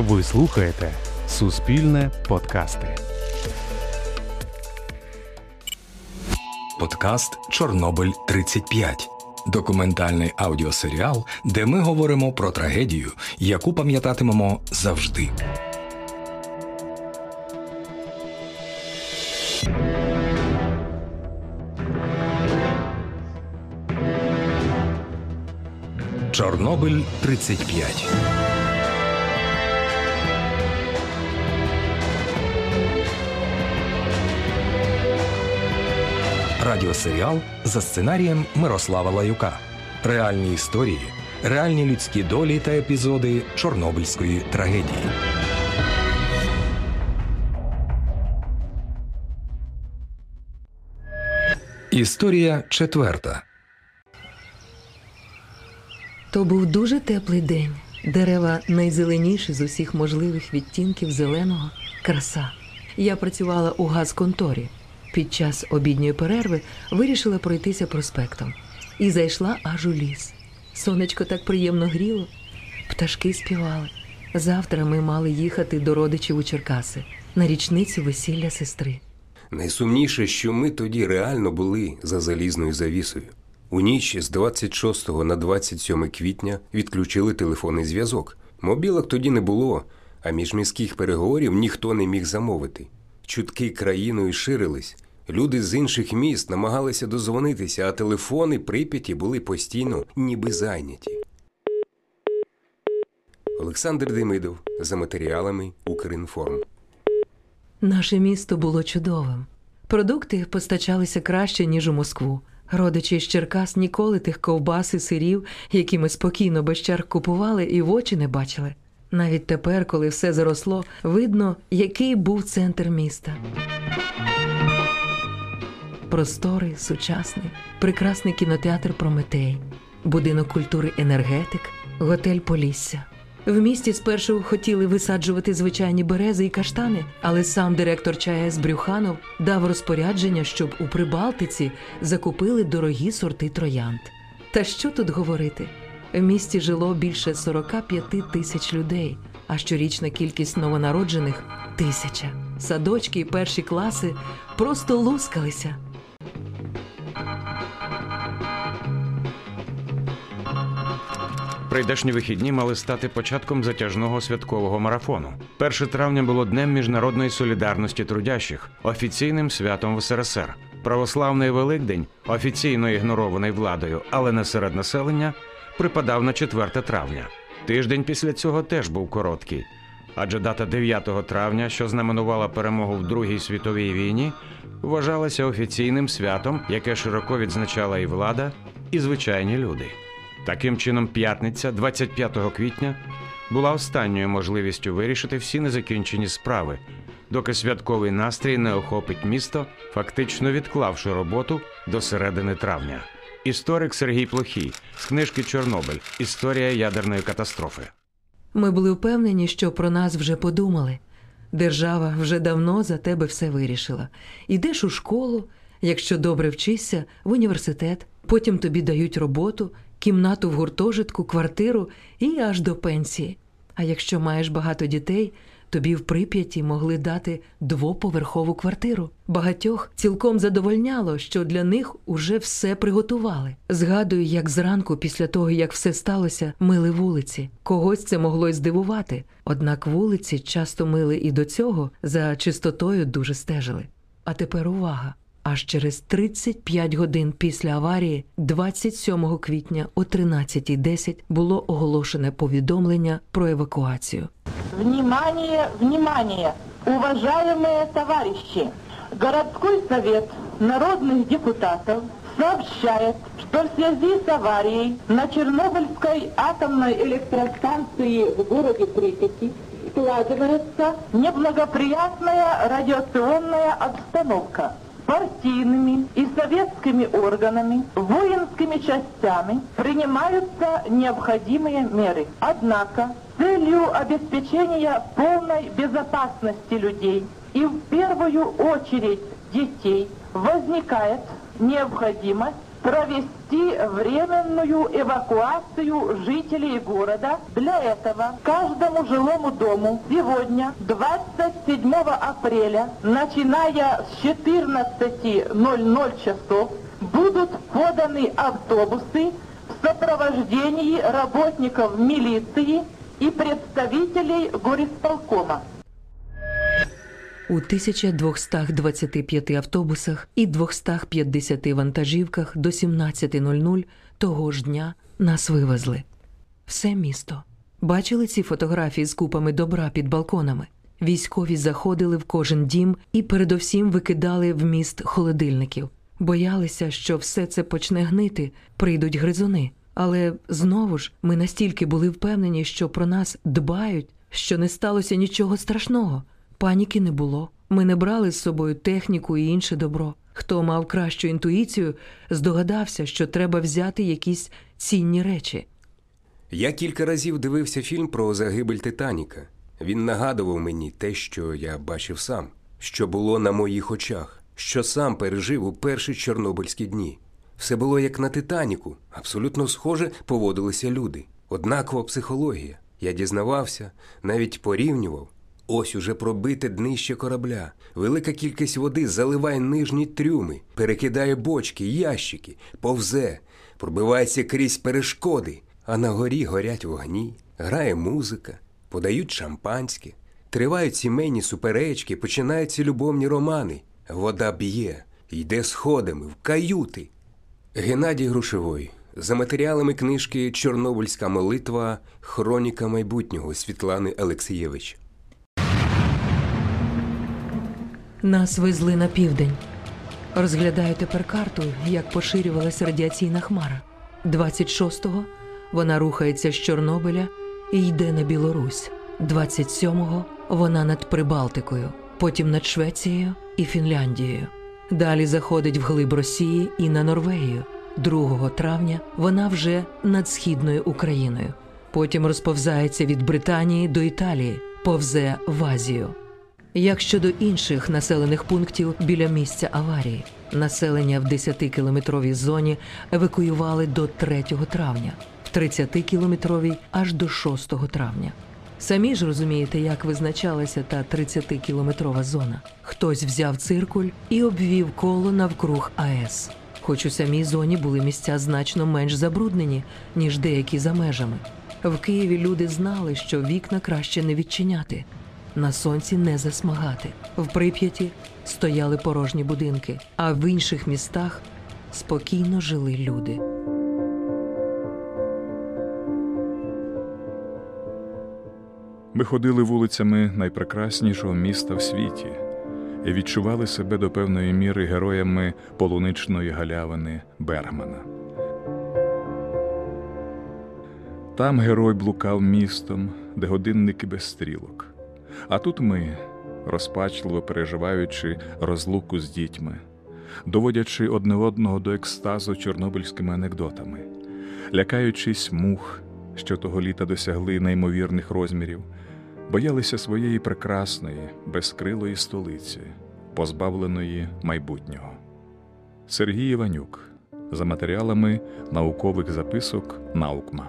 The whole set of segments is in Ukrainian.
Ви слухаєте Суспільне подкасти. Подкаст Чорнобиль 35 документальний аудіосеріал, де ми говоримо про трагедію, яку пам'ятатимемо завжди. Чорнобиль 35 Радіосеріал за сценарієм Мирослава Лаюка. Реальні історії, реальні людські долі та епізоди Чорнобильської трагедії. Історія четверта. То був дуже теплий день. Дерева найзеленіші з усіх можливих відтінків зеленого краса. Я працювала у газконторі. Під час обідньої перерви вирішила пройтися проспектом і зайшла аж у ліс. Сонечко так приємно гріло, пташки співали. Завтра ми мали їхати до родичів у Черкаси на річницю весілля сестри. Найсумніше, що ми тоді реально були за залізною завісою. У ніч з 26 на 27 квітня відключили телефонний зв'язок. Мобілок тоді не було, а міжміських переговорів ніхто не міг замовити. Чутки країною ширились. Люди з інших міст намагалися дозвонитися, а телефони Прип'яті були постійно ніби зайняті. Олександр Демидов за матеріалами Укрінформ. Наше місто було чудовим. Продукти постачалися краще, ніж у Москву. Родичі з Черкас ніколи тих ковбас і сирів, які ми спокійно без черг купували, і в очі не бачили. Навіть тепер, коли все заросло, видно, який був центр міста. Просторий, сучасний, прекрасний кінотеатр Прометей, будинок культури енергетик, готель Полісся. В місті спершу хотіли висаджувати звичайні берези і каштани, але сам директор ЧАЕС Брюханов дав розпорядження, щоб у Прибалтиці закупили дорогі сорти троянд. Та що тут говорити? В місті жило більше 45 тисяч людей, а щорічна кількість новонароджених тисяча. Садочки і перші класи просто лускалися. Прийдешні вихідні мали стати початком затяжного святкового марафону. 1 травня було Днем міжнародної солідарності трудящих, офіційним святом в СРСР. Православний Великдень, офіційно ігнорований владою, але не серед населення, припадав на 4 травня. Тиждень після цього теж був короткий, адже дата 9 травня, що знаменувала перемогу в Другій світовій війні, вважалася офіційним святом, яке широко відзначала і влада, і звичайні люди. Таким чином, п'ятниця, 25 квітня, була останньою можливістю вирішити всі незакінчені справи, доки святковий настрій не охопить місто, фактично відклавши роботу до середини травня. Історик Сергій Плохій з книжки Чорнобиль Історія ядерної катастрофи. Ми були впевнені, що про нас вже подумали. Держава вже давно за тебе все вирішила. Ідеш у школу, якщо добре вчишся, в університет, потім тобі дають роботу, кімнату в гуртожитку, квартиру і аж до пенсії. А якщо маєш багато дітей, тобі в прип'яті могли дати двоповерхову квартиру. Багатьох цілком задовольняло, що для них уже все приготували. Згадую, як зранку, після того як все сталося, мили вулиці. Когось це могло й здивувати. Однак вулиці часто мили і до цього за чистотою дуже стежили. А тепер увага! Аж через 35 годин після аварії, 27 квітня о 13.10 було оголошене повідомлення про евакуацію. Внимание, внимание! Уважаемые товарищи! Городской совет народных депутатов сообщает, что в связи с аварией на Чернобыльской атомной электростанции в городе Припяти складывается неблагоприятная радиационная обстановка. партийными и советскими органами, воинскими частями принимаются необходимые меры. Однако, целью обеспечения полной безопасности людей и в первую очередь детей возникает необходимость провести временную эвакуацию жителей города. Для этого каждому жилому дому сегодня, 27 апреля, начиная с 14.00 часов, будут поданы автобусы в сопровождении работников милиции и представителей горисполкома. У 1225 автобусах і 250 вантажівках до 17.00 того ж дня нас вивезли. Все місто. Бачили ці фотографії з купами добра під балконами? Військові заходили в кожен дім і передовсім викидали в міст холодильників. Боялися, що все це почне гнити, прийдуть гризуни. Але знову ж ми настільки були впевнені, що про нас дбають, що не сталося нічого страшного. Паніки не було. Ми не брали з собою техніку і інше добро. Хто мав кращу інтуїцію, здогадався, що треба взяти якісь цінні речі. Я кілька разів дивився фільм про загибель Титаніка. Він нагадував мені те, що я бачив сам, що було на моїх очах, що сам пережив у перші чорнобильські дні. Все було як на Титаніку, абсолютно схоже поводилися люди. Однакова психологія. Я дізнавався, навіть порівнював. Ось уже пробите днище корабля. Велика кількість води заливає нижні трюми, перекидає бочки, ящики, повзе, пробивається крізь перешкоди, а на горі горять вогні, грає музика, подають шампанське, тривають сімейні суперечки, починаються любовні романи. Вода б'є, йде сходами в каюти. Геннадій Грушевой. За матеріалами книжки Чорнобильська молитва Хроніка майбутнього Світлани Олексієвич. Нас везли на південь. Розглядаю тепер карту, як поширювалася радіаційна хмара. 26-го вона рухається з Чорнобиля і йде на Білорусь. 27-го вона над Прибалтикою, потім над Швецією і Фінляндією. Далі заходить вглиб Росії і на Норвегію. 2 травня вона вже над східною Україною. Потім розповзається від Британії до Італії, повзе в Азію. Як щодо інших населених пунктів біля місця аварії, населення в 10-кілометровій зоні евакуювали до 3 травня, в 30-кілометровій аж до 6 травня. Самі ж розумієте, як визначалася та 30-кілометрова зона. Хтось взяв циркуль і обвів коло навкруг АЕС. Хоч у самій зоні були місця значно менш забруднені, ніж деякі за межами. В Києві люди знали, що вікна краще не відчиняти, на сонці не засмагати. В Прип'яті стояли порожні будинки, а в інших містах спокійно жили люди. Ми ходили вулицями найпрекраснішого міста в світі і відчували себе до певної міри героями полуничної галявини Бергмана. Там герой блукав містом, де годинники без стрілок. А тут ми, розпачливо переживаючи розлуку з дітьми, доводячи одне одного до екстазу чорнобильськими анекдотами, лякаючись мух, що того літа досягли неймовірних розмірів, боялися своєї прекрасної, безкрилої столиці, позбавленої майбутнього. Сергій Іванюк за матеріалами наукових записок Наукма.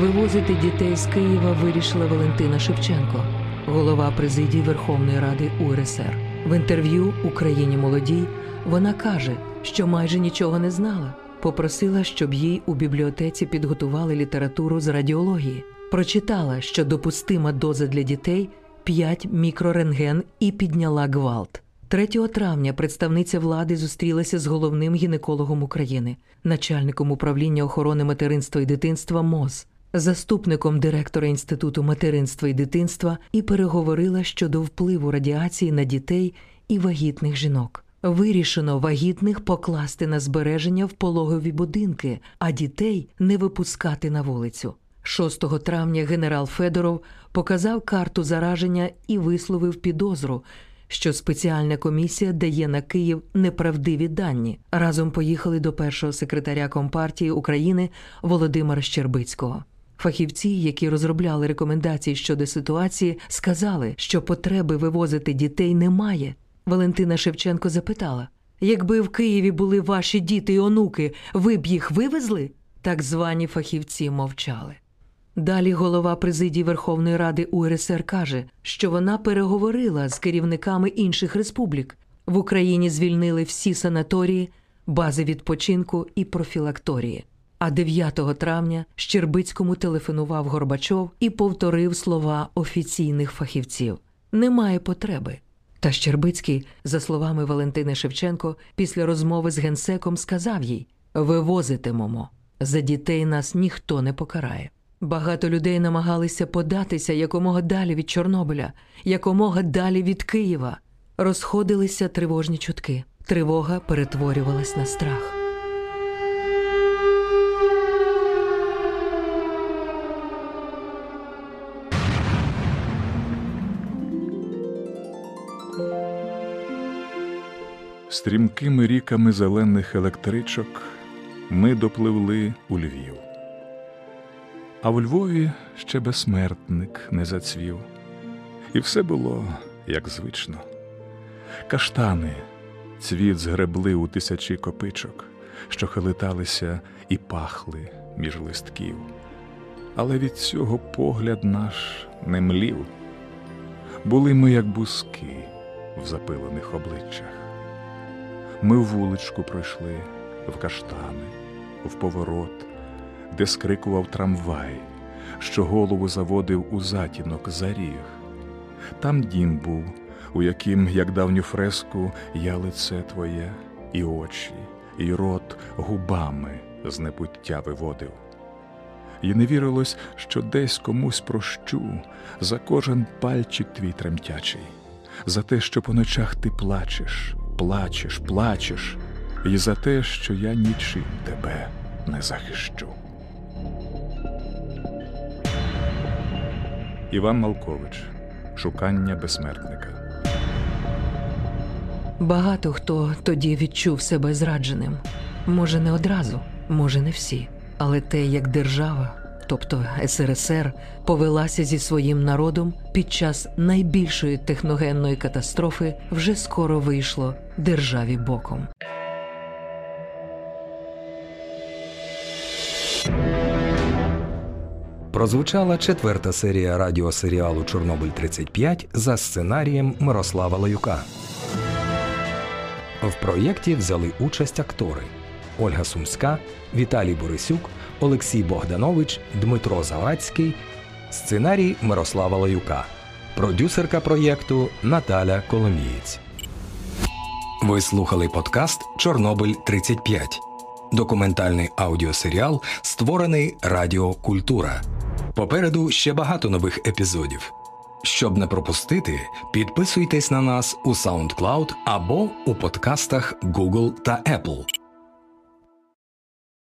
Вивозити дітей з Києва вирішила Валентина Шевченко, голова президії Верховної Ради УРСР. В інтерв'ю Україні молодій вона каже, що майже нічого не знала. Попросила, щоб їй у бібліотеці підготували літературу з радіології. Прочитала, що допустима доза для дітей 5 мікрорентген і підняла гвалт. 3 травня представниця влади зустрілася з головним гінекологом України, начальником управління охорони материнства і дитинства МОЗ, заступником директора Інституту материнства і дитинства і переговорила щодо впливу радіації на дітей і вагітних жінок. Вирішено вагітних покласти на збереження в пологові будинки, а дітей не випускати на вулицю. 6 травня генерал Федоров показав карту зараження і висловив підозру, що спеціальна комісія дає на Київ неправдиві дані. Разом поїхали до першого секретаря Компартії України Володимира Щербицького. Фахівці, які розробляли рекомендації щодо ситуації, сказали, що потреби вивозити дітей немає. Валентина Шевченко запитала: якби в Києві були ваші діти і онуки, ви б їх вивезли? Так звані фахівці мовчали. Далі голова президії Верховної Ради УРСР каже, що вона переговорила з керівниками інших республік. В Україні звільнили всі санаторії, бази відпочинку і профілакторії. А 9 травня Щербицькому телефонував Горбачов і повторив слова офіційних фахівців: немає потреби. Та Щербицький, за словами Валентини Шевченко, після розмови з генсеком сказав їй: вивозитимемо. За дітей нас ніхто не покарає. Багато людей намагалися податися якомога далі від Чорнобиля, якомога далі від Києва. Розходилися тривожні чутки. Тривога перетворювалась на страх. Стрімкими ріками зелених електричок ми допливли у Львів. А в Львові ще безсмертник не зацвів, і все було як звично. Каштани цвіт згребли у тисячі копичок, що хилиталися і пахли між листків. Але від цього погляд наш не млів. Були ми, як бузки в запилених обличчях. Ми вуличку пройшли, в каштани, в поворот, де скрикував трамвай, що голову заводив у затінок за ріг. Там дім був, у яким, як давню фреску, я лице твоє, і очі, і рот губами з небуття виводив. І не вірилось, що десь комусь прощу за кожен пальчик твій тремтячий, за те, що по ночах ти плачеш, плачеш, плачеш, і за те, що я нічим тебе не захищу. Іван Малкович Шукання безсмертника. Багато хто тоді відчув себе зрадженим. Може, не одразу, може, не всі. Але те, як держава, тобто СРСР, повелася зі своїм народом під час найбільшої техногенної катастрофи, вже скоро вийшло державі боком. Прозвучала четверта серія радіосеріалу Чорнобиль 35 за сценарієм Мирослава Лаюка. В проєкті взяли участь актори Ольга Сумська, Віталій Борисюк, Олексій Богданович, Дмитро Завадський, сценарій Мирослава Лаюка, продюсерка проєкту Наталя Коломієць. Ви слухали подкаст Чорнобиль 35 документальний аудіосеріал, створений Радіо Культура. Попереду ще багато нових епізодів. Щоб не пропустити, підписуйтесь на нас у SoundCloud або у подкастах Google та Apple.